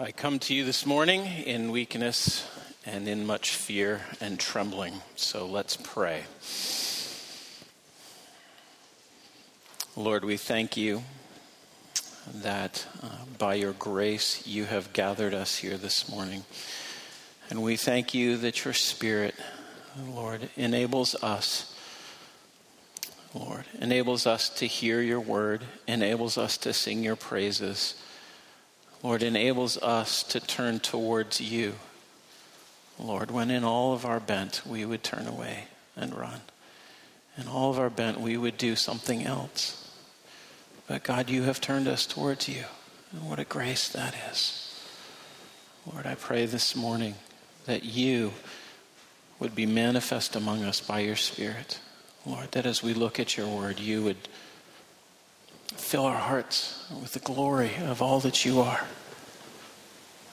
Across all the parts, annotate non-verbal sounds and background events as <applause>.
I come to you this morning in weakness and in much fear and trembling. So let's pray. Lord, we thank you that uh, by your grace you have gathered us here this morning. And we thank you that your Spirit, Lord, enables us. Lord, enables us to hear your word, enables us to sing your praises Lord, enables us to turn towards you. Lord, when in all of our bent we would turn away and run. In all of our bent we would do something else. But God, you have turned us towards you. And what a grace that is. Lord, I pray this morning that you would be manifest among us by your Spirit. Lord, that as we look at your word, you would fill our hearts with the glory of all that you are,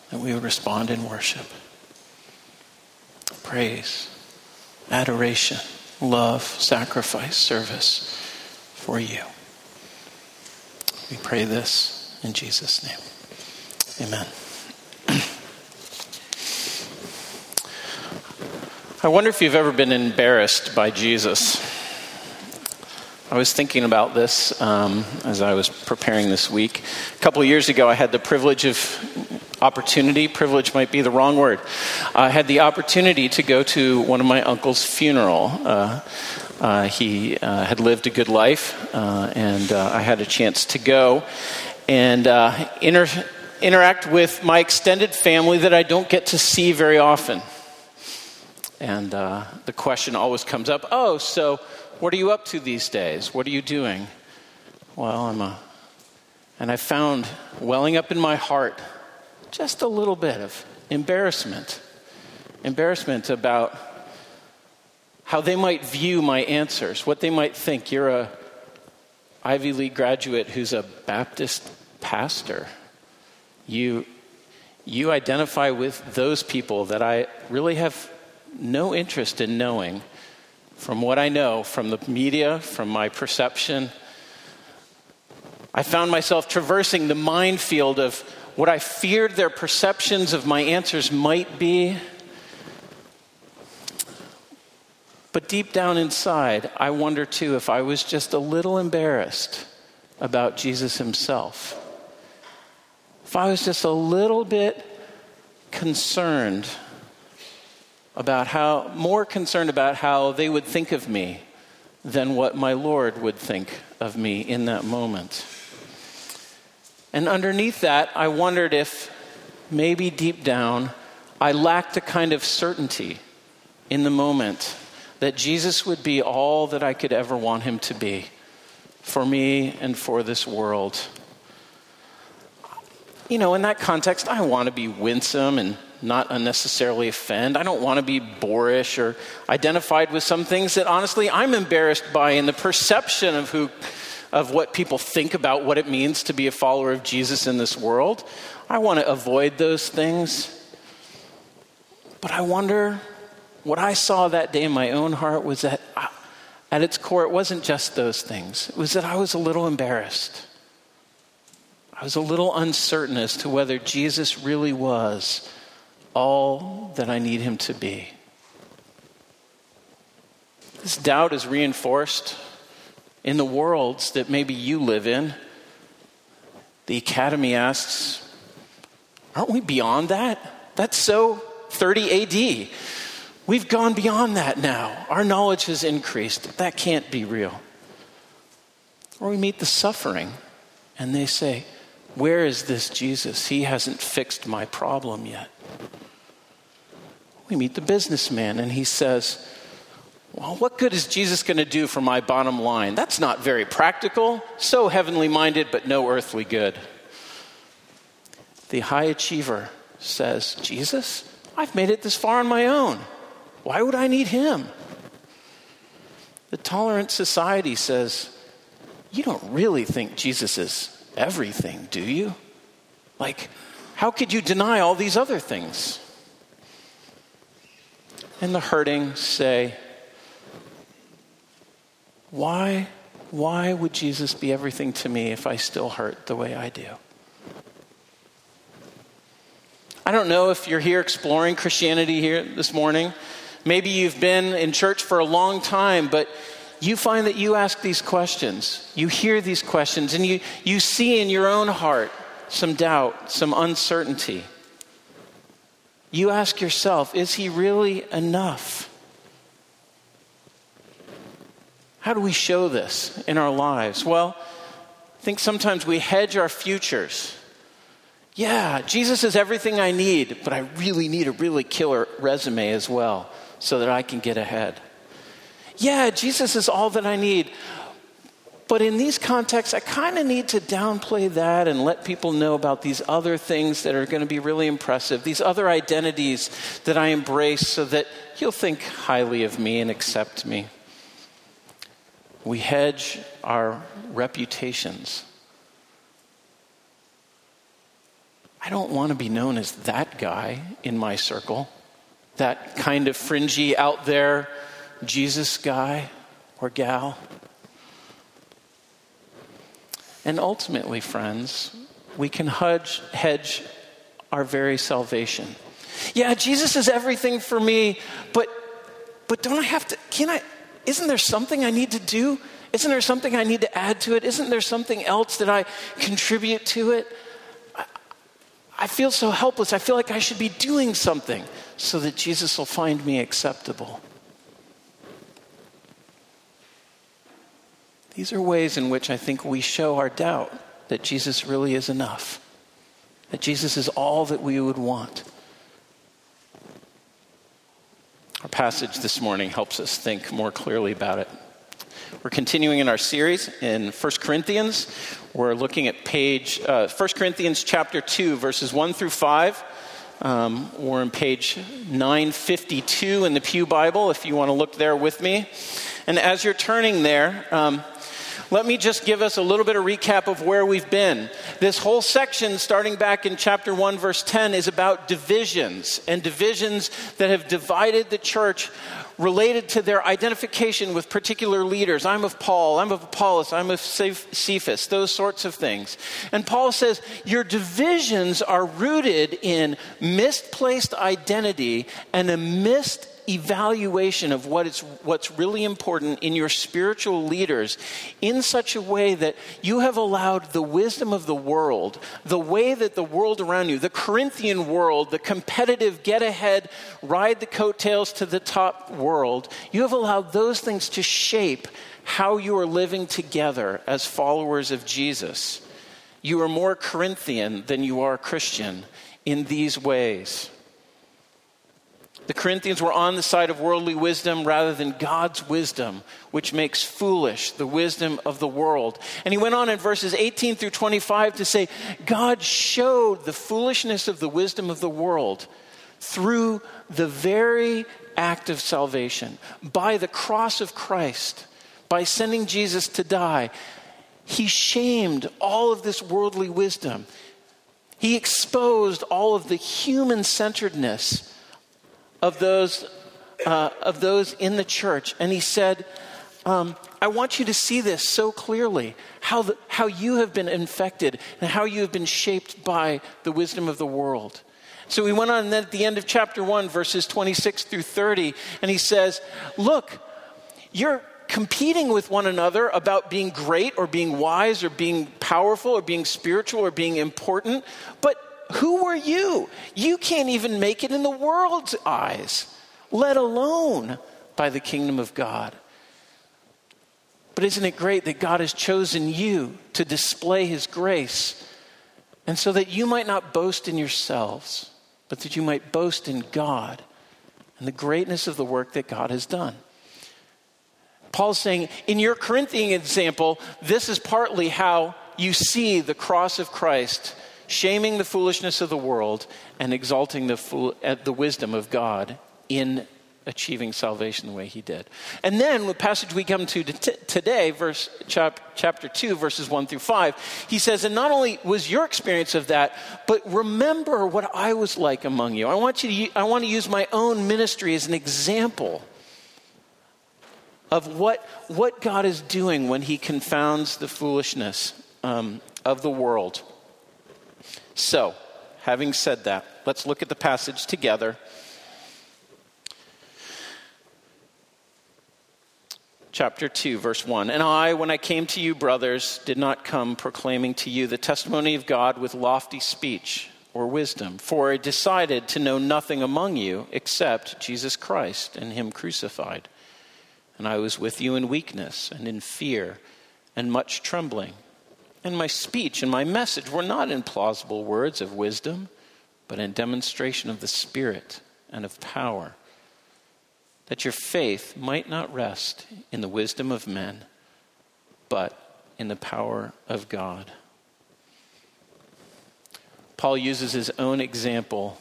that we would respond in worship, praise, adoration, love, sacrifice, service for you. We pray this in Jesus' name. Amen. <clears throat> I wonder if you've ever been embarrassed by Jesus. I was thinking about this um, as I was preparing this week. A couple of years ago, I had the privilege of opportunity, privilege might be the wrong word. I had the opportunity to go to one of my uncle's funeral. Uh, uh, he uh, had lived a good life, uh, and uh, I had a chance to go and uh, inter- interact with my extended family that I don't get to see very often. And the question always comes up oh, so what are you up to these days? What are you doing? Well, I'm a. And I found welling up in my heart just a little bit of embarrassment. Embarrassment about how they might view my answers, what they might think. You're a Ivy League graduate who's a Baptist pastor. You, you identify with those people that I really have no interest in knowing from what I know, from the media, from my perception, I found myself traversing the minefield of what I feared their perceptions of my answers might be. But deep down inside, I wonder too if I was just a little embarrassed about Jesus himself. If I was just a little bit concerned about how, more concerned about how they would think of me than what my Lord would think of me in that moment. And underneath that, I wondered if maybe deep down I lacked a kind of certainty in the moment that Jesus would be all that I could ever want him to be for me and for this world. You know, in that context, I want to be winsome and not unnecessarily offend. I don't want to be boorish or identified with some things that honestly I'm embarrassed by in the perception of who of what people think about what it means to be a follower of Jesus in this world. I want to avoid those things. But I wonder what I saw that day in my own heart was that uh, at its core it wasn't just those things. It was that I was a little embarrassed. I was a little uncertain as to whether Jesus really was all that I need him to be. This doubt is reinforced in the worlds that maybe you live in. The academy asks, Aren't we beyond that? That's so 30 AD. We've gone beyond that now. Our knowledge has increased. That can't be real. Or we meet the suffering and they say, Where is this Jesus? He hasn't fixed my problem yet. We meet the businessman and he says, Well, what good is Jesus going to do for my bottom line? That's not very practical, so heavenly minded, but no earthly good. The high achiever says, Jesus, I've made it this far on my own. Why would I need him? The tolerant society says, You don't really think Jesus is everything, do you? Like, how could you deny all these other things? And the hurting say, Why, why would Jesus be everything to me if I still hurt the way I do? I don't know if you're here exploring Christianity here this morning. Maybe you've been in church for a long time, but you find that you ask these questions. You hear these questions, and you, you see in your own heart some doubt, some uncertainty. You ask yourself, is he really enough? How do we show this in our lives? Well, I think sometimes we hedge our futures. Yeah, Jesus is everything I need, but I really need a really killer resume as well so that I can get ahead. Yeah, Jesus is all that I need. But in these contexts, I kind of need to downplay that and let people know about these other things that are going to be really impressive, these other identities that I embrace so that you'll think highly of me and accept me. We hedge our reputations. I don't want to be known as that guy in my circle, that kind of fringy out there Jesus guy or gal. And ultimately, friends, we can hedge, hedge our very salvation. Yeah, Jesus is everything for me, but but don't I have to can I isn't there something I need to do? Isn't there something I need to add to it? Isn't there something else that I contribute to it? I, I feel so helpless. I feel like I should be doing something so that Jesus will find me acceptable. These are ways in which I think we show our doubt that Jesus really is enough, that Jesus is all that we would want. Our passage this morning helps us think more clearly about it. We're continuing in our series in 1 Corinthians. We're looking at page uh, 1 Corinthians chapter 2, verses 1 through 5. Um, we're on page 952 in the Pew Bible, if you want to look there with me. And as you're turning there, um, let me just give us a little bit of recap of where we've been. This whole section, starting back in chapter 1, verse 10, is about divisions and divisions that have divided the church related to their identification with particular leaders. I'm of Paul, I'm of Apollos, I'm of Cephas, those sorts of things. And Paul says, Your divisions are rooted in misplaced identity and a missed evaluation of what is, what's really important in your spiritual leaders in such a way that you have allowed the wisdom of the world, the way that the world around you, the Corinthian world, the competitive get ahead, ride the coattails to the top world, you have allowed those things to shape how you are living together as followers of Jesus. You are more Corinthian than you are Christian in these ways. The Corinthians were on the side of worldly wisdom rather than God's wisdom, which makes foolish the wisdom of the world. And he went on in verses 18 through 25 to say, God showed the foolishness of the wisdom of the world through the very act of salvation, by the cross of Christ, by sending Jesus to die. He shamed all of this worldly wisdom. He exposed all of the human centeredness of those, uh, of those in the church. And he said, um, I want you to see this so clearly how, the, how you have been infected and how you have been shaped by the wisdom of the world. So we went on at the end of chapter 1, verses 26 through 30, and he says, Look, you're competing with one another about being great or being wise or being powerful or being spiritual or being important, but who are you? You can't even make it in the world's eyes, let alone by the kingdom of God. But isn't it great that God has chosen you to display his grace? And so that you might not boast in yourselves, but that you might boast in God and the greatness of the work that God has done. Paul's saying, in your Corinthian example, this is partly how you see the cross of Christ shaming the foolishness of the world and exalting the, fool, uh, the wisdom of God in achieving salvation the way he did. And then the passage we come to t- today, verse chap- chapter 2, verses 1 through 5, he says, And not only was your experience of that, but remember what I was like among you. I want, you to, I want to use my own ministry as an example of what, what God is doing when he confounds the foolishness um, of the world. So, having said that, Let's look at the passage together. chapter 2, verse 1. And I, when I came to you, brothers, did not come proclaiming to you the testimony of God with lofty speech or wisdom, for I decided to know nothing among you except Jesus Christ and Him crucified. And I was with you in weakness and in fear and much trembling. And my speech and my message were not in plausible words of wisdom, but in demonstration of the Spirit and of power that your faith might not rest in the wisdom of men, but in the power of God. Paul uses his own example,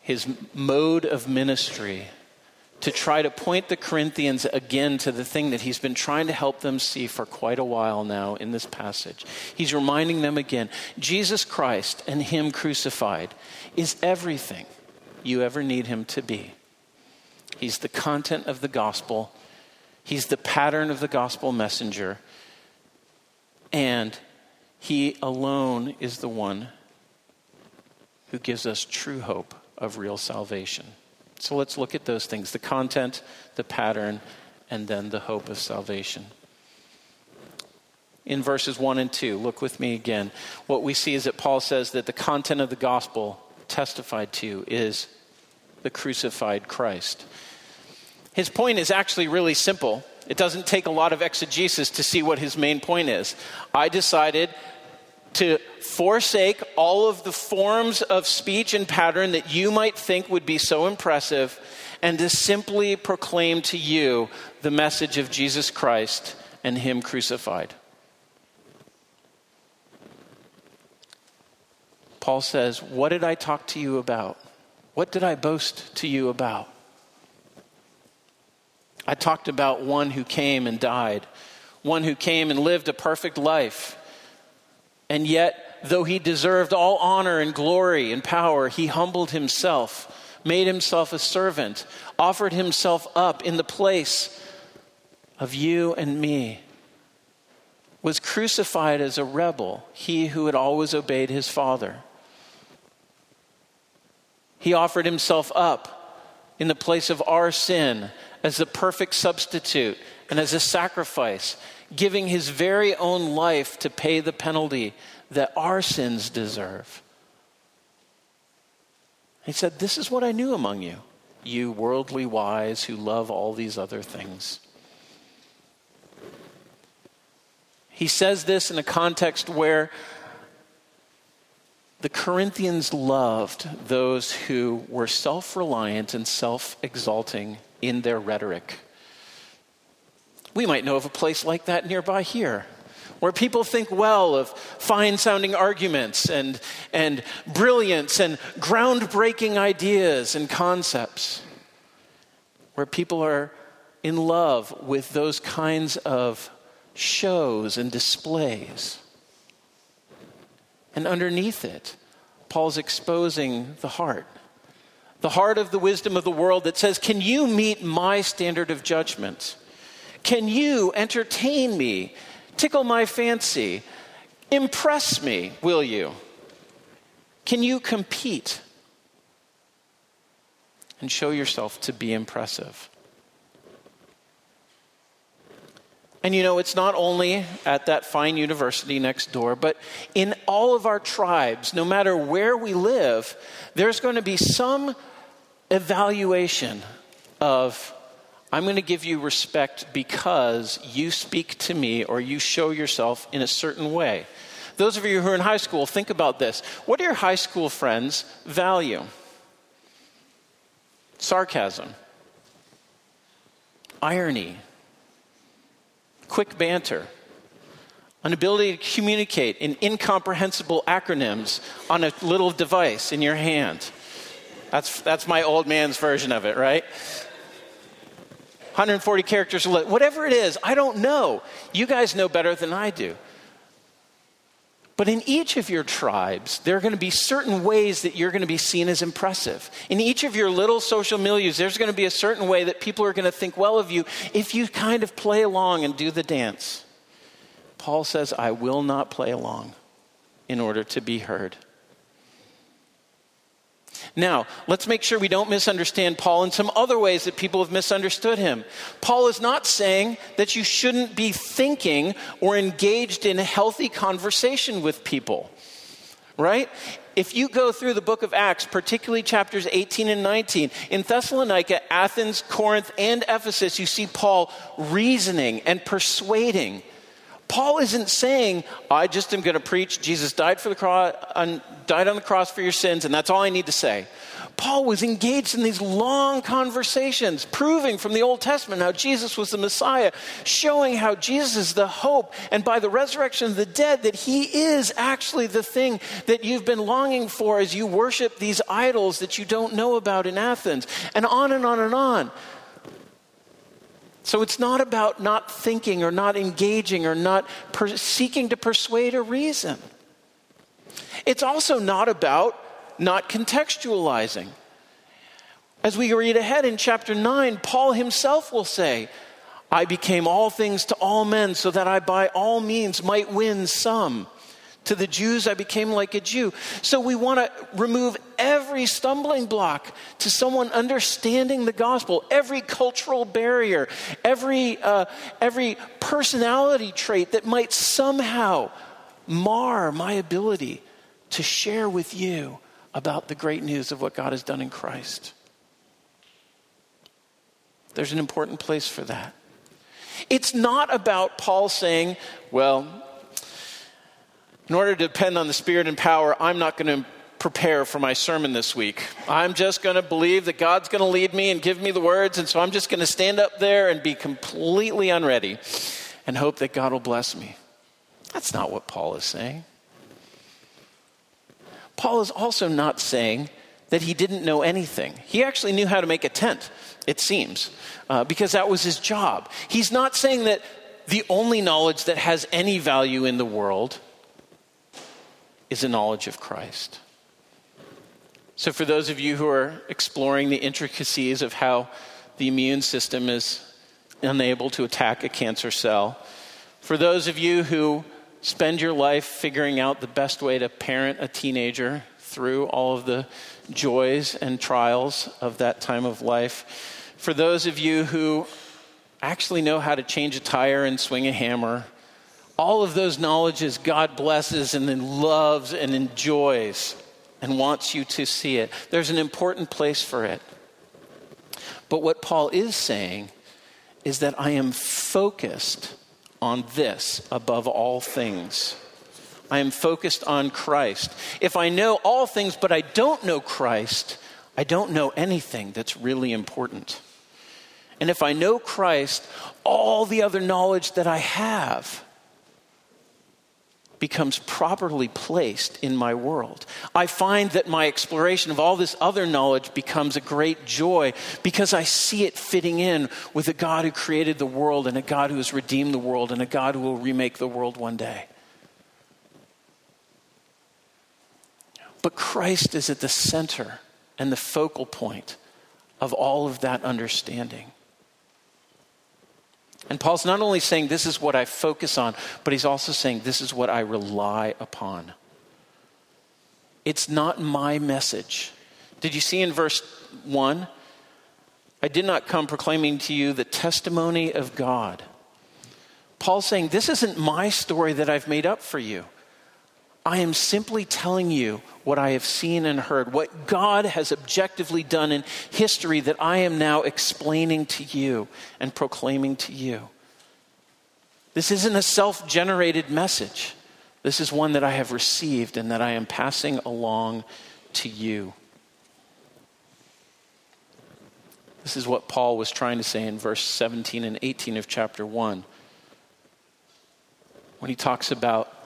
his mode of ministry, to try to point the Corinthians again to the thing that he's been trying to help them see for quite a while now in this passage. He's reminding them again Jesus Christ and Him crucified is everything you ever need him to be. He's the content of the gospel, he's the pattern of the gospel messenger, and he alone is the one who gives us true hope of real salvation. So let's look at those things the content, the pattern, and then the hope of salvation. In verses 1 and 2, look with me again. What we see is that Paul says that the content of the gospel testified to is the crucified Christ. His point is actually really simple. It doesn't take a lot of exegesis to see what his main point is. I decided to forsake all of the forms of speech and pattern that you might think would be so impressive and to simply proclaim to you the message of Jesus Christ and Him crucified. Paul says, What did I talk to you about? What did I boast to you about? I talked about one who came and died, one who came and lived a perfect life. And yet, though he deserved all honor and glory and power, he humbled himself, made himself a servant, offered himself up in the place of you and me, was crucified as a rebel, he who had always obeyed his father. He offered himself up in the place of our sin as the perfect substitute and as a sacrifice, giving his very own life to pay the penalty that our sins deserve. He said, This is what I knew among you, you worldly wise who love all these other things. He says this in a context where the Corinthians loved those who were self reliant and self exalting in their rhetoric. We might know of a place like that nearby here, where people think well of fine sounding arguments and, and brilliance and groundbreaking ideas and concepts, where people are in love with those kinds of shows and displays. And underneath it, Paul's exposing the heart. The heart of the wisdom of the world that says, Can you meet my standard of judgment? Can you entertain me, tickle my fancy, impress me, will you? Can you compete and show yourself to be impressive? And you know, it's not only at that fine university next door, but in all of our tribes, no matter where we live, there's going to be some evaluation of I'm going to give you respect because you speak to me or you show yourself in a certain way. Those of you who are in high school, think about this. What do your high school friends value? Sarcasm, irony, quick banter, an ability to communicate in incomprehensible acronyms on a little device in your hand. That's, that's my old man's version of it, right? 140 characters, whatever it is, I don't know. You guys know better than I do. But in each of your tribes, there are going to be certain ways that you're going to be seen as impressive. In each of your little social milieux, there's going to be a certain way that people are going to think well of you if you kind of play along and do the dance. Paul says, I will not play along in order to be heard. Now, let's make sure we don't misunderstand Paul in some other ways that people have misunderstood him. Paul is not saying that you shouldn't be thinking or engaged in healthy conversation with people, right? If you go through the book of Acts, particularly chapters 18 and 19, in Thessalonica, Athens, Corinth, and Ephesus, you see Paul reasoning and persuading Paul isn't saying, I just am going to preach, Jesus died, for the cross, died on the cross for your sins, and that's all I need to say. Paul was engaged in these long conversations, proving from the Old Testament how Jesus was the Messiah, showing how Jesus is the hope, and by the resurrection of the dead, that he is actually the thing that you've been longing for as you worship these idols that you don't know about in Athens, and on and on and on. So it's not about not thinking or not engaging or not per- seeking to persuade a reason. It's also not about not contextualizing. As we read ahead in chapter 9, Paul himself will say, I became all things to all men so that I by all means might win some. To the Jews, I became like a Jew. So we want to remove every stumbling block to someone understanding the gospel, every cultural barrier, every, uh, every personality trait that might somehow mar my ability to share with you about the great news of what God has done in Christ. There's an important place for that. It's not about Paul saying, well, in order to depend on the Spirit and power, I'm not going to prepare for my sermon this week. I'm just going to believe that God's going to lead me and give me the words, and so I'm just going to stand up there and be completely unready and hope that God will bless me. That's not what Paul is saying. Paul is also not saying that he didn't know anything. He actually knew how to make a tent, it seems, uh, because that was his job. He's not saying that the only knowledge that has any value in the world is a knowledge of Christ. So, for those of you who are exploring the intricacies of how the immune system is unable to attack a cancer cell, for those of you who spend your life figuring out the best way to parent a teenager through all of the joys and trials of that time of life, for those of you who actually know how to change a tire and swing a hammer, all of those knowledges God blesses and then loves and enjoys and wants you to see it. There's an important place for it. But what Paul is saying is that I am focused on this above all things. I am focused on Christ. If I know all things but I don't know Christ, I don't know anything that's really important. And if I know Christ, all the other knowledge that I have becomes properly placed in my world. I find that my exploration of all this other knowledge becomes a great joy because I see it fitting in with a God who created the world and a God who has redeemed the world and a God who will remake the world one day. But Christ is at the center and the focal point of all of that understanding. And Paul's not only saying, This is what I focus on, but he's also saying, This is what I rely upon. It's not my message. Did you see in verse 1? I did not come proclaiming to you the testimony of God. Paul's saying, This isn't my story that I've made up for you. I am simply telling you what I have seen and heard, what God has objectively done in history that I am now explaining to you and proclaiming to you. This isn't a self generated message. This is one that I have received and that I am passing along to you. This is what Paul was trying to say in verse 17 and 18 of chapter 1 when he talks about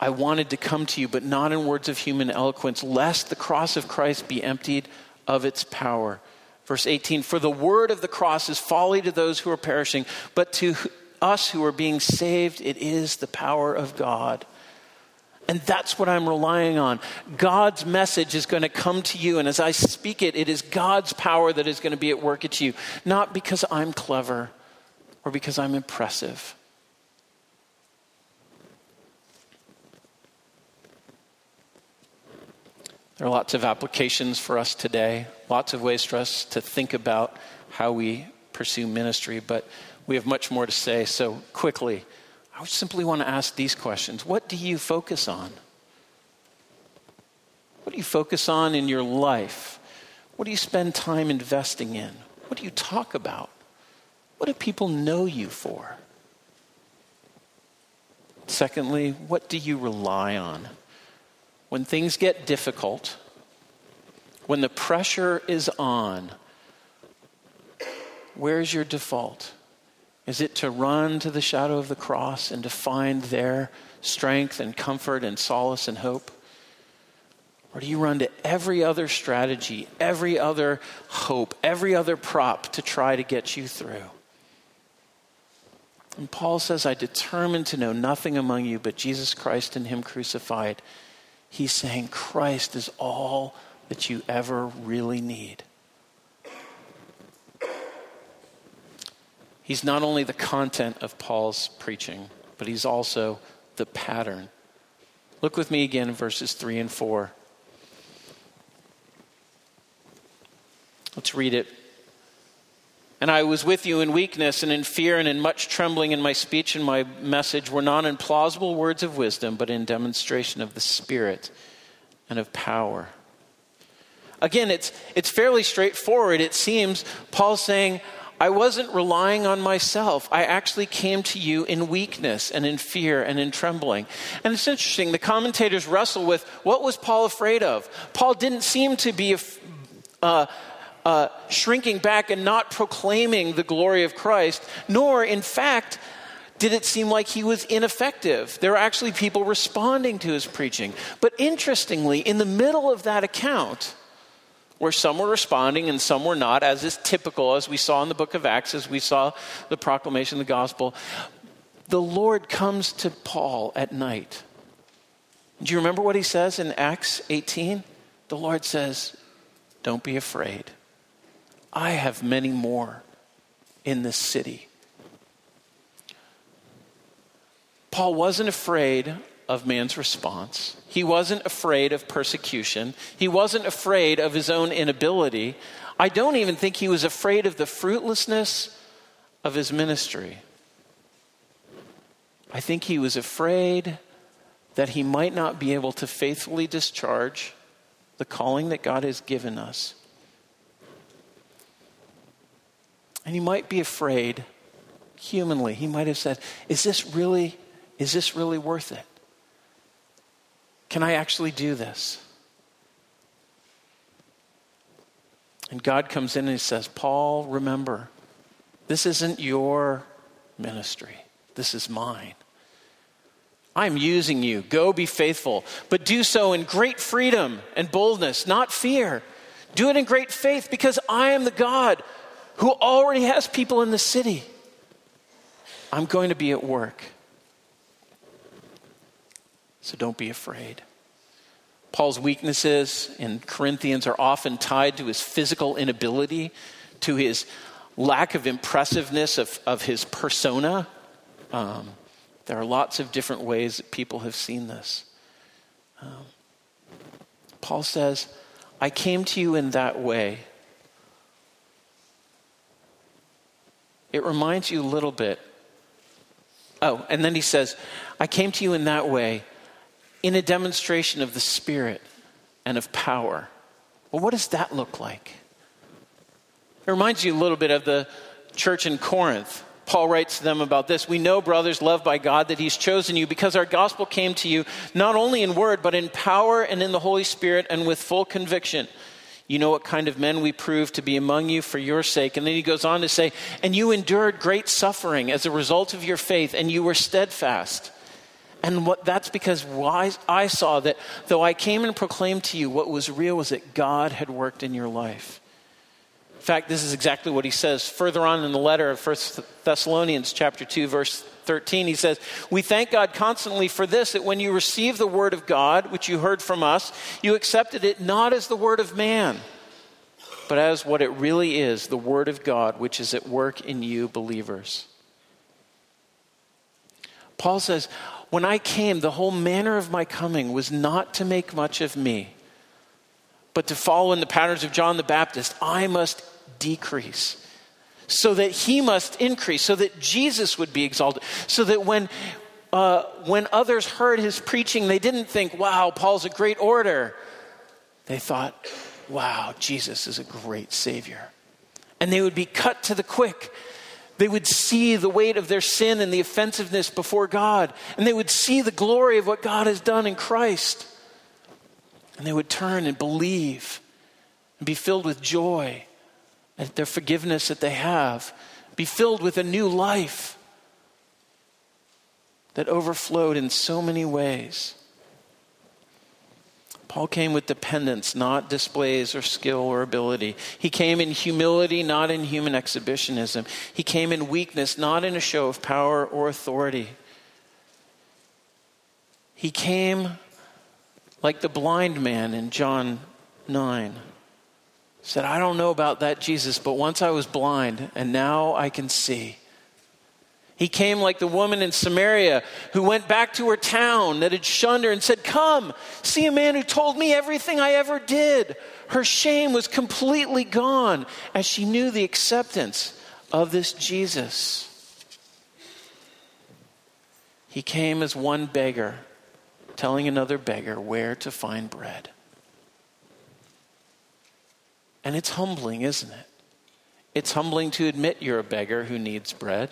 I wanted to come to you, but not in words of human eloquence, lest the cross of Christ be emptied of its power. Verse 18 For the word of the cross is folly to those who are perishing, but to us who are being saved, it is the power of God. And that's what I'm relying on. God's message is going to come to you. And as I speak it, it is God's power that is going to be at work at you, not because I'm clever or because I'm impressive. There are lots of applications for us today, lots of ways for us to think about how we pursue ministry, but we have much more to say. So, quickly, I simply want to ask these questions What do you focus on? What do you focus on in your life? What do you spend time investing in? What do you talk about? What do people know you for? Secondly, what do you rely on? When things get difficult, when the pressure is on, where's your default? Is it to run to the shadow of the cross and to find there strength and comfort and solace and hope? Or do you run to every other strategy, every other hope, every other prop to try to get you through? And Paul says, I determined to know nothing among you but Jesus Christ and Him crucified. He's saying Christ is all that you ever really need. He's not only the content of Paul's preaching, but he's also the pattern. Look with me again in verses 3 and 4. Let's read it. And I was with you in weakness and in fear and in much trembling, and my speech and my message were not in plausible words of wisdom, but in demonstration of the Spirit and of power Again, it's, it's fairly straightforward. It seems Paul's saying, I wasn't relying on myself. I actually came to you in weakness and in fear and in trembling. And it's interesting, the commentators wrestle with what was Paul afraid of? Paul didn't seem to be uh, uh, shrinking back and not proclaiming the glory of Christ, nor, in fact, did it seem like he was ineffective. There were actually people responding to his preaching. But interestingly, in the middle of that account, where some were responding and some were not, as is typical, as we saw in the book of Acts, as we saw the proclamation of the gospel. The Lord comes to Paul at night. Do you remember what he says in Acts 18? The Lord says, Don't be afraid. I have many more in this city. Paul wasn't afraid of man's response. He wasn't afraid of persecution. He wasn't afraid of his own inability. I don't even think he was afraid of the fruitlessness of his ministry. I think he was afraid that he might not be able to faithfully discharge the calling that God has given us. And he might be afraid, humanly, he might have said, Is this really, is this really worth it? Can I actually do this? And God comes in and he says, Paul, remember, this isn't your ministry, this is mine. I'm using you. Go be faithful, but do so in great freedom and boldness, not fear. Do it in great faith because I am the God who already has people in the city. I'm going to be at work. So don't be afraid. Paul's weaknesses in Corinthians are often tied to his physical inability, to his lack of impressiveness of, of his persona. Um, there are lots of different ways that people have seen this. Um, Paul says, I came to you in that way. It reminds you a little bit. Oh, and then he says, I came to you in that way in a demonstration of the Spirit and of power. Well, what does that look like? It reminds you a little bit of the church in Corinth. Paul writes to them about this. We know, brothers, loved by God, that He's chosen you because our gospel came to you not only in word, but in power and in the Holy Spirit and with full conviction. You know what kind of men we proved to be among you for your sake. And then he goes on to say, And you endured great suffering as a result of your faith, and you were steadfast. And what, that's because I, I saw that though I came and proclaimed to you what was real was that God had worked in your life. In fact, this is exactly what he says further on in the letter of 1 Thessalonians chapter 2 verse 13 he says, "We thank God constantly for this that when you received the word of God which you heard from us, you accepted it not as the word of man, but as what it really is, the word of God which is at work in you believers." Paul says, when I came, the whole manner of my coming was not to make much of me, but to follow in the patterns of John the Baptist. I must decrease so that he must increase, so that Jesus would be exalted, so that when, uh, when others heard his preaching, they didn't think, wow, Paul's a great orator. They thought, wow, Jesus is a great Savior. And they would be cut to the quick. They would see the weight of their sin and the offensiveness before God. And they would see the glory of what God has done in Christ. And they would turn and believe and be filled with joy their forgiveness that they have, be filled with a new life that overflowed in so many ways. Paul came with dependence, not displays or skill or ability. He came in humility, not in human exhibitionism. He came in weakness, not in a show of power or authority. He came like the blind man in John 9 said, I don't know about that Jesus, but once I was blind and now I can see. He came like the woman in Samaria who went back to her town that had shunned her and said, Come, see a man who told me everything I ever did. Her shame was completely gone as she knew the acceptance of this Jesus. He came as one beggar, telling another beggar where to find bread. And it's humbling, isn't it? It's humbling to admit you're a beggar who needs bread.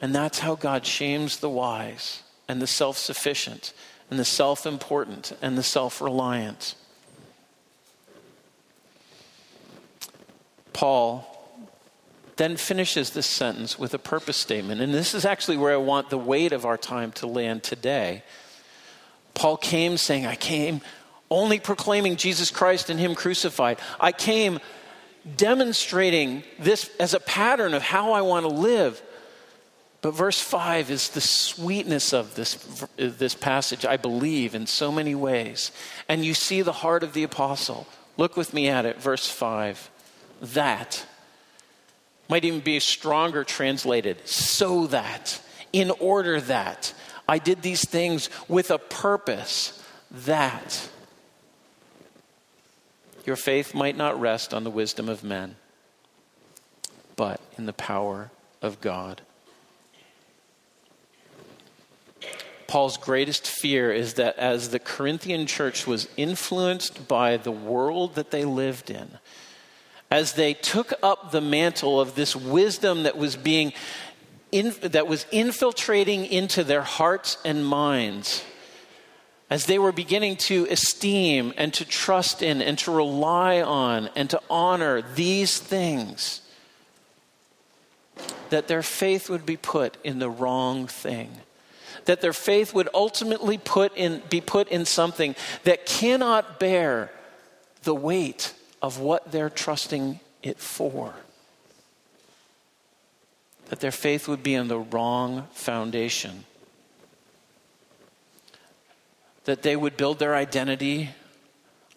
And that's how God shames the wise and the self sufficient and the self important and the self reliant. Paul then finishes this sentence with a purpose statement. And this is actually where I want the weight of our time to land today. Paul came saying, I came only proclaiming Jesus Christ and Him crucified. I came demonstrating this as a pattern of how I want to live. But verse 5 is the sweetness of this, this passage, I believe, in so many ways. And you see the heart of the apostle. Look with me at it, verse 5. That might even be stronger translated, so that, in order that. I did these things with a purpose, that your faith might not rest on the wisdom of men, but in the power of God. Paul's greatest fear is that as the Corinthian church was influenced by the world that they lived in, as they took up the mantle of this wisdom that was being in, that was infiltrating into their hearts and minds, as they were beginning to esteem and to trust in and to rely on and to honor these things, that their faith would be put in the wrong thing. That their faith would ultimately put in, be put in something that cannot bear the weight of what they're trusting it for. That their faith would be in the wrong foundation that they would build their identity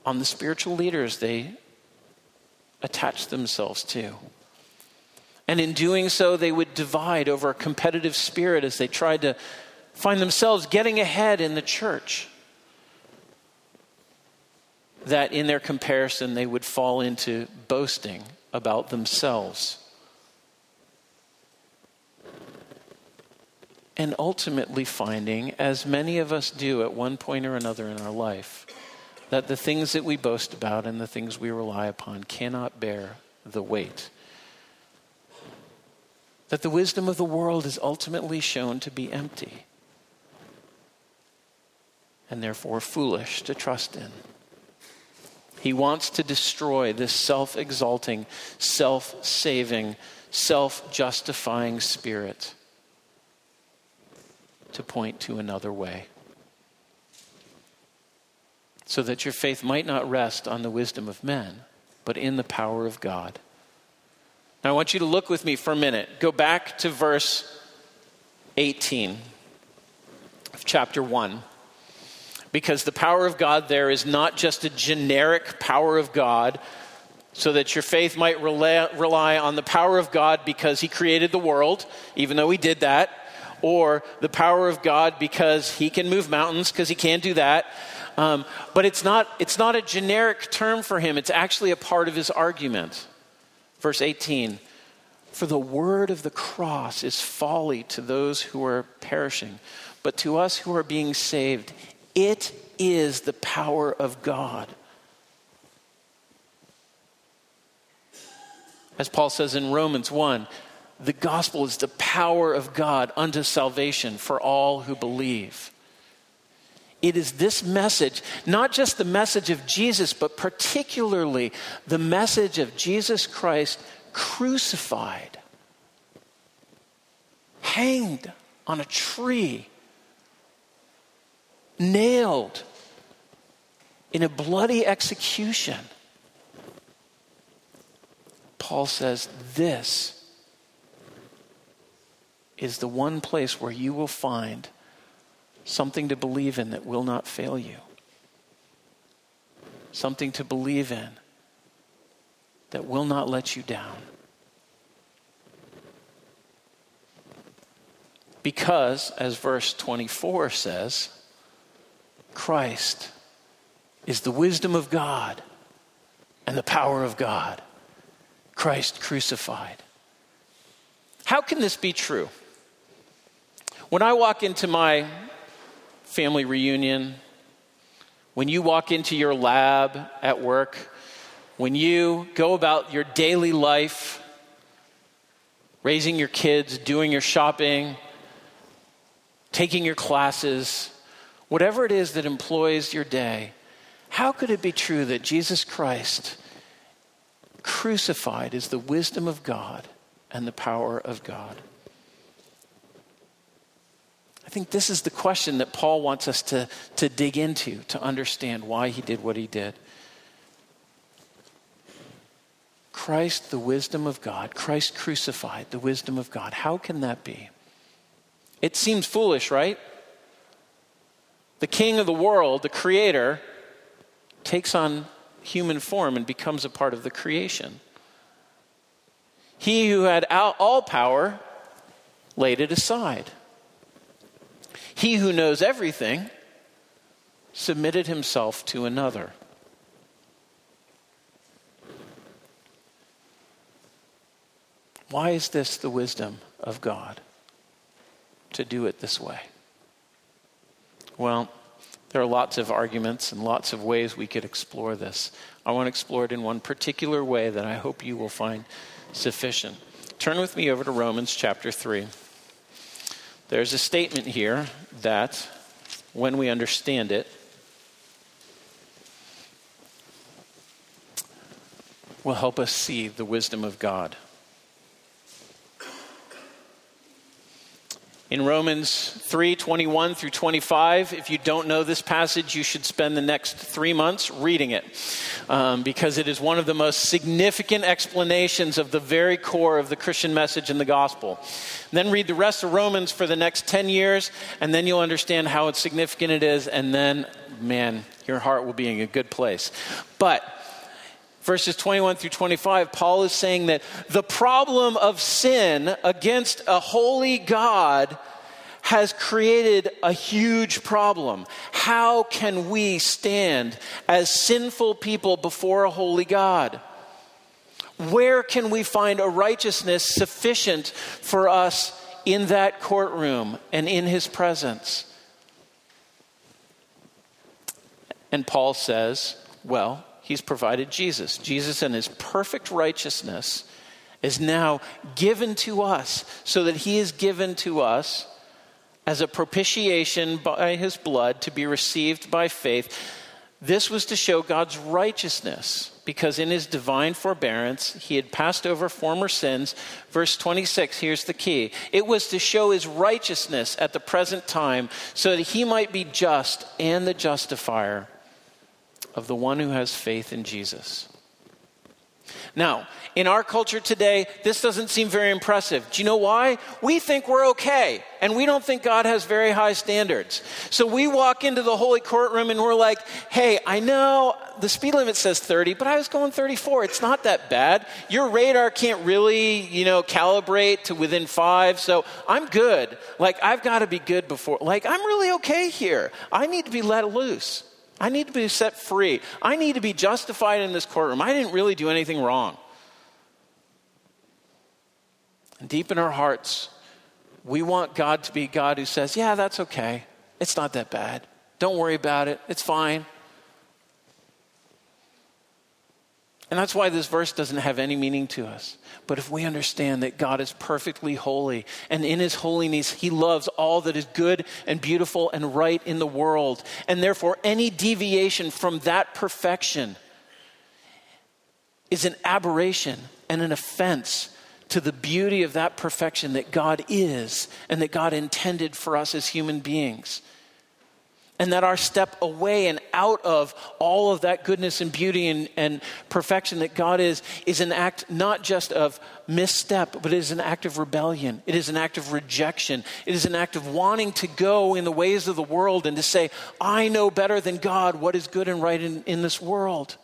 on the spiritual leaders they attached themselves to. And in doing so, they would divide over a competitive spirit as they tried to find themselves getting ahead in the church. That in their comparison, they would fall into boasting about themselves. And ultimately finding, as many of us do at one point or another in our life, that the things that we boast about and the things we rely upon cannot bear the weight. That the wisdom of the world is ultimately shown to be empty and therefore foolish to trust in. He wants to destroy this self exalting, self saving, self justifying spirit to point to another way. So that your faith might not rest on the wisdom of men, but in the power of God. Now, I want you to look with me for a minute. Go back to verse 18 of chapter 1. Because the power of God there is not just a generic power of God, so that your faith might rely, rely on the power of God because He created the world, even though He did that or the power of God because he can move mountains because he can't do that, Um, but it's not, it's not a generic term for him, it's actually a part of his argument. Verse 18 For the word of the cross is folly to those who are perishing, but to us who are being saved, it is the power of God. As Paul says in Romans 1, the gospel is the power of God unto salvation for all who believe. It is this message, not just the message of Jesus, but particularly the message of Jesus Christ crucified, hanged on a tree, nailed in a bloody execution. Paul says, This is the one place where you will find something to believe in that will not fail you, something to believe in that will not let you down. Because, as verse 24 says, Christ is the wisdom of God and the power of God. Christ crucified. How can this be true? When I walk into my family reunion, when you walk into your lab at work, when you go about your daily life, raising your kids, doing your shopping, taking your classes, whatever it is that employs your day, how could it be true that Jesus Christ crucified is the wisdom of God and the power of God? I think this is the question that Paul wants us to, to dig into to understand why he did what he did. Christ, the wisdom of God, Christ crucified, the wisdom of God. How can that be? It seems foolish, right? The king of the world, the creator, takes on human form and becomes a part of the creation. He who had all power laid it aside. He who knows everything submitted himself to another. Why is this the wisdom of God to do it this way? Well, there are lots of arguments and lots of ways we could explore this. I want to explore it in one particular way that I hope you will find sufficient. Turn with me over to Romans chapter 3. There's a statement here that, when we understand it, will help us see the wisdom of God. In Romans 3 21 through 25. If you don't know this passage, you should spend the next three months reading it um, because it is one of the most significant explanations of the very core of the Christian message in the gospel. And then read the rest of Romans for the next 10 years, and then you'll understand how significant it is, and then, man, your heart will be in a good place. But verses 21 through 25, Paul is saying that the problem of sin against a holy God has created a huge problem. How can we stand as sinful people before a holy God? Where can we find a righteousness sufficient for us in that courtroom and in his presence? And Paul says, well, he's provided Jesus. Jesus and his perfect righteousness is now given to us so that he is given to us as a propitiation by his blood to be received by faith. This was to show God's righteousness because in his divine forbearance he had passed over former sins. Verse 26, here's the key. It was to show his righteousness at the present time so that he might be just and the justifier of the one who has faith in Jesus. Now, in our culture today, this doesn't seem very impressive. Do you know why? We think we're okay, and we don't think God has very high standards. So we walk into the holy courtroom and we're like, hey, I know the speed limit says 30, but I was going 34. It's not that bad. Your radar can't really, you know, calibrate to within five, so I'm good. Like, I've got to be good before. Like, I'm really okay here. I need to be let loose. I need to be set free. I need to be justified in this courtroom. I didn't really do anything wrong. And deep in our hearts, we want God to be God who says, Yeah, that's okay. It's not that bad. Don't worry about it. It's fine. And that's why this verse doesn't have any meaning to us. But if we understand that God is perfectly holy, and in his holiness, he loves all that is good and beautiful and right in the world, and therefore any deviation from that perfection is an aberration and an offense to the beauty of that perfection that God is and that God intended for us as human beings and that our step away and out of all of that goodness and beauty and, and, perfection that God is, is an act not just of misstep, but it is an act of rebellion. It is an act of rejection. It is an act of wanting to go in the ways of the world and to say, I know better than God what is good and right in, in this world.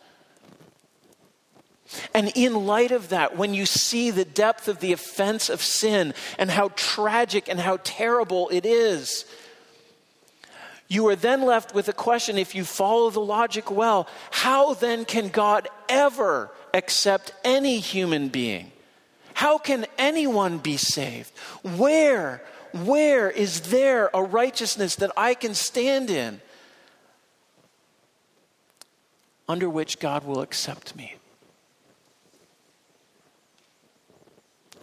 And in light of that, when you see the depth of the offense of sin and how tragic and how terrible it is, you are then left with a question if you follow the logic well, how then can God ever accept any human being? How can anyone be saved? Where, where is there a righteousness that I can stand in under which God will accept me?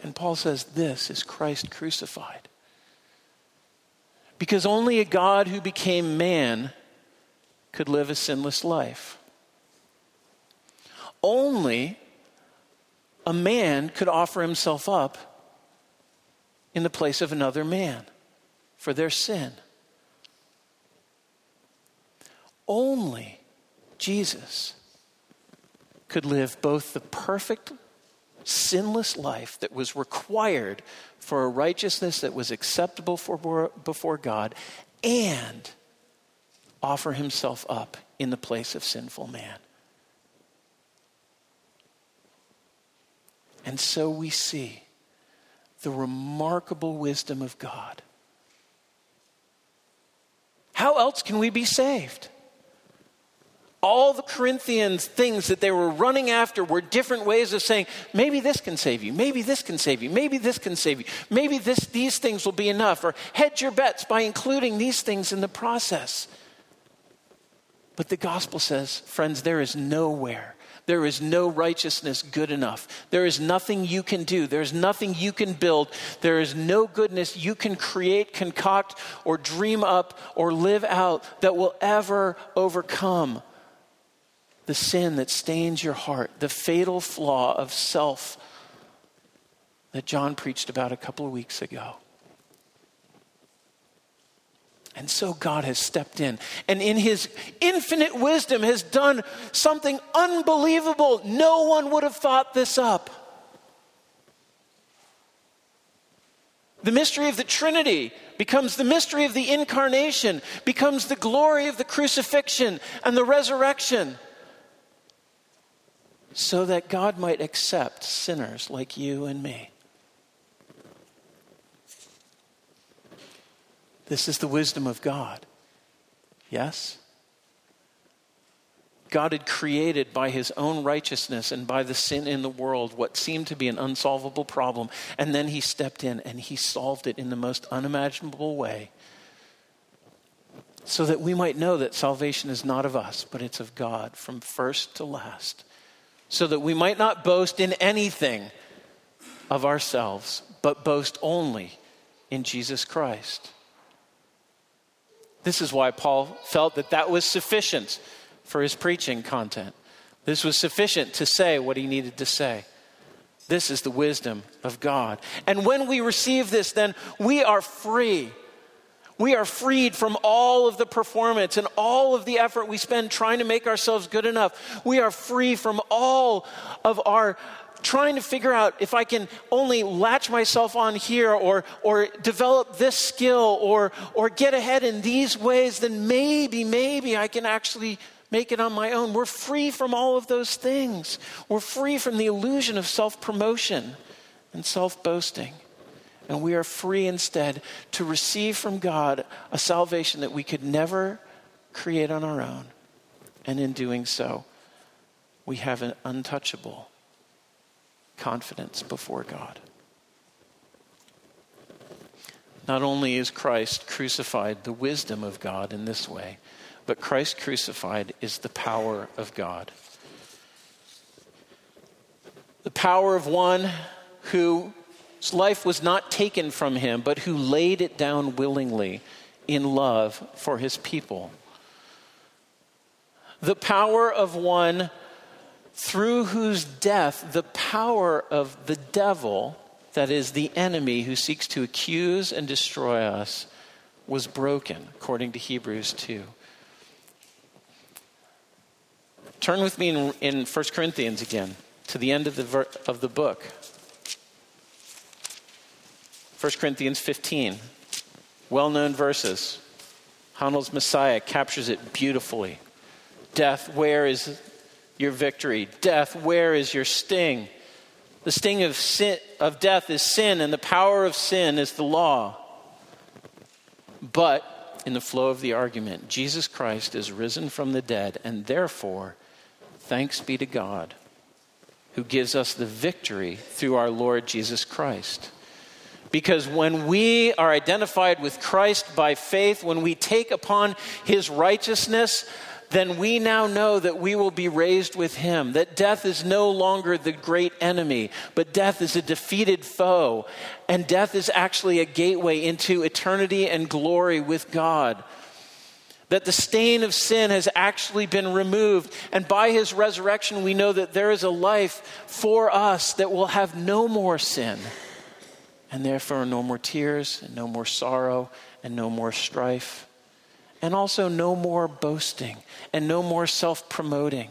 And Paul says this is Christ crucified. Because only a God who became man could live a sinless life. Only a man could offer himself up in the place of another man for their sin. Only Jesus could live both the perfect sinless life that was required for a righteousness that was acceptable for, before God and offer himself up in the place of sinful man. And so we see the remarkable wisdom of God. How else can we be saved? All the Corinthians things that they were running after were different ways of saying, maybe this can save you, maybe this can save you, maybe this can save you, maybe this, these things will be enough, or hedge your bets by including these things in the process. But the gospel says, friends, there is nowhere, there is no righteousness good enough. There is nothing you can do. There's nothing you can build. There is no goodness you can create, concoct, or dream up, or live out that will ever overcome the sin that stains your heart, the fatal flaw of self that John preached about a couple of weeks ago. And so God has stepped in and, in his infinite wisdom, has done something unbelievable. No one would have thought this up. The mystery of the Trinity becomes the mystery of the incarnation, becomes the glory of the crucifixion and the resurrection so that God might accept sinners like you and me. This is the wisdom of God. Yes? God had created by his own righteousness and by the sin in the world what seemed to be an unsolvable problem. And then he stepped in and he solved it in the most unimaginable way so that we might know that salvation is not of us, but it's of God from first to last so that we might not boast in anything of ourselves, but boast only in Jesus Christ. This is why Paul felt that that was sufficient for his preaching content. This was sufficient to say what he needed to say. This is the wisdom of God. And when we receive this, then we are free we are freed from all of the performance and all of the effort we spend trying to make ourselves good enough. We are free from all of our trying to figure out if I can only latch myself on here or, or develop this skill or, or get ahead in these ways, then maybe, maybe I can actually make it on my own. We're free from all of those things. We're free from the illusion of self promotion and self boasting. And we are free instead to receive from God a salvation that we could never create on our own, And in doing so, we have an untouchable confidence before God. Not only is Christ crucified the wisdom of God in this way, but Christ crucified is the power of God. The power of one life was not taken from him, but who laid it down willingly in love for his people. The power of one through whose death the power of the devil, that is, the enemy who seeks to accuse and destroy us, was broken, according to Hebrews 2. Turn with me in, in 1 Corinthians again, to the end of the, ver- of the book. 1 Corinthians 15, well known verses. Handel's Messiah captures it beautifully. Death, where is your victory. Death, where is your sting? The sting of, sin, of death is sin, and the power of sin is the law. But in the flow of the argument, Jesus Christ is risen from the dead, and therefore, thanks be to God who gives us the victory through our Lord Jesus Christ. Because when we are identified with Christ by faith, when we take upon his righteousness, then we now know that we will be raised with him, that death is no longer the great enemy, but death is a defeated foe, and death is actually a gateway into eternity and glory with God. That the stain of sin has actually been removed, and by his resurrection, we know that there is a life for us that will have no more sin, and therefore no more tears, and no more sorrow, and no more strife and also no more boasting and no more self promoting.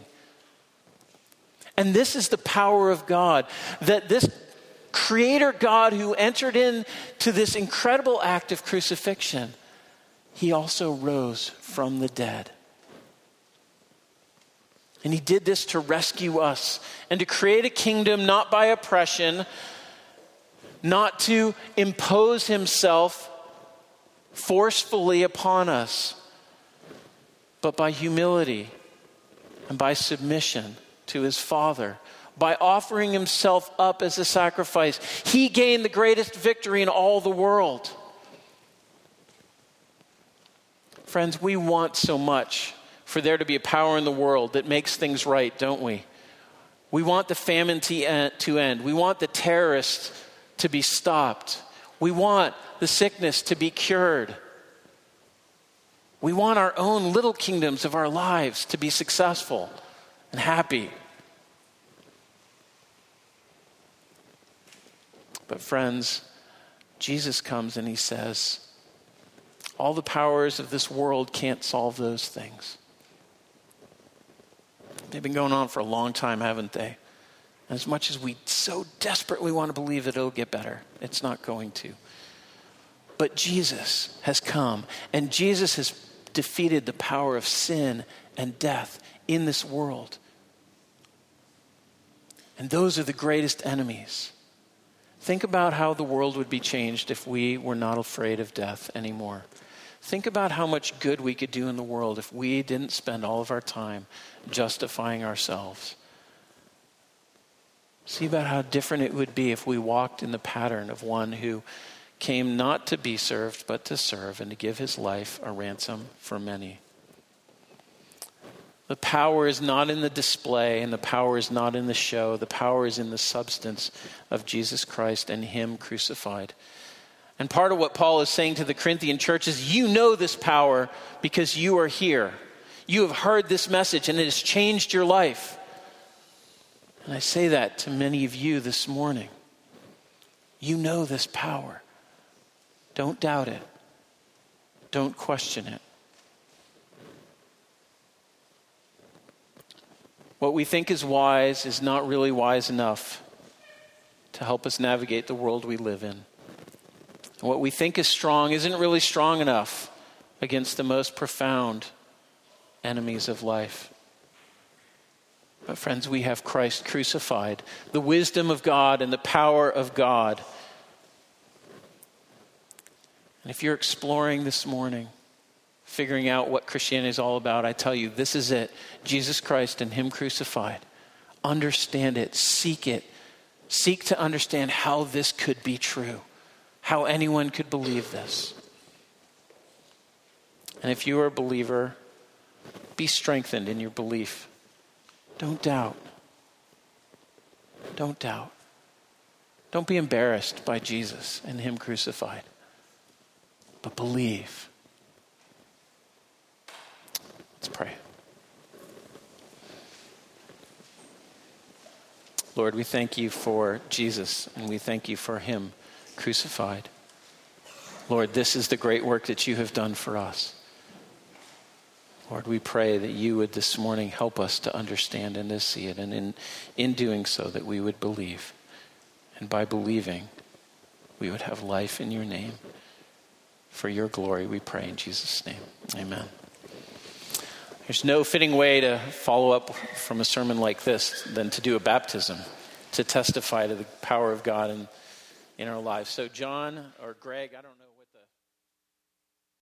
And this is the power of God that this creator God who entered into this incredible act of crucifixion, he also rose from the dead. And he did this to rescue us and to create a kingdom not by oppression, not to impose himself forcefully upon us, but by humility and by submission to his Father. By offering himself up as a sacrifice, he gained the greatest victory in all the world. Friends, we want so much for there to be a power in the world that makes things right, don't we? We want the famine to end. We want the terrorists to be stopped. We want the sickness to be cured. We want our own little kingdoms of our lives to be successful and happy. But, friends, Jesus comes and he says, All the powers of this world can't solve those things. They've been going on for a long time, haven't they? As much as we so desperately want to believe that it'll get better, it's not going to. But Jesus has come, and Jesus has defeated the power of sin and death in this world. And those are the greatest enemies. Think about how the world would be changed if we were not afraid of death anymore. Think about how much good we could do in the world if we didn't spend all of our time justifying ourselves See about how different it would be if we walked in the pattern of one who came not to be served, but to serve and to give his life a ransom for many. The power is not in the display, and the power is not in the show. The power is in the substance of Jesus Christ and Him crucified. And part of what Paul is saying to the Corinthian church is you know this power because you are here. You have heard this message, and it has changed your life. And I say that to many of you this morning. You know this power. Don't doubt it, don't question it. What we think is wise is not really wise enough to help us navigate the world we live in. What we think is strong isn't really strong enough against the most profound enemies of life. But, friends, we have Christ crucified, the wisdom of God and the power of God. And if you're exploring this morning, figuring out what Christianity is all about, I tell you, this is it Jesus Christ and Him crucified. Understand it, seek it, seek to understand how this could be true, how anyone could believe this. And if you are a believer, be strengthened in your belief. Don't doubt. Don't doubt. Don't be embarrassed by Jesus and Him crucified, but believe. Let's pray. Lord, we thank you for Jesus and we thank you for Him crucified. Lord, this is the great work that you have done for us. Lord, we pray that you would this morning help us to understand and to see it, and in, in doing so, that we would believe. And by believing, we would have life in your name. For your glory, we pray in Jesus' name. Amen. There's no fitting way to follow up from a sermon like this than to do a baptism, to testify to the power of God in, in our lives. So, John or Greg, I don't know.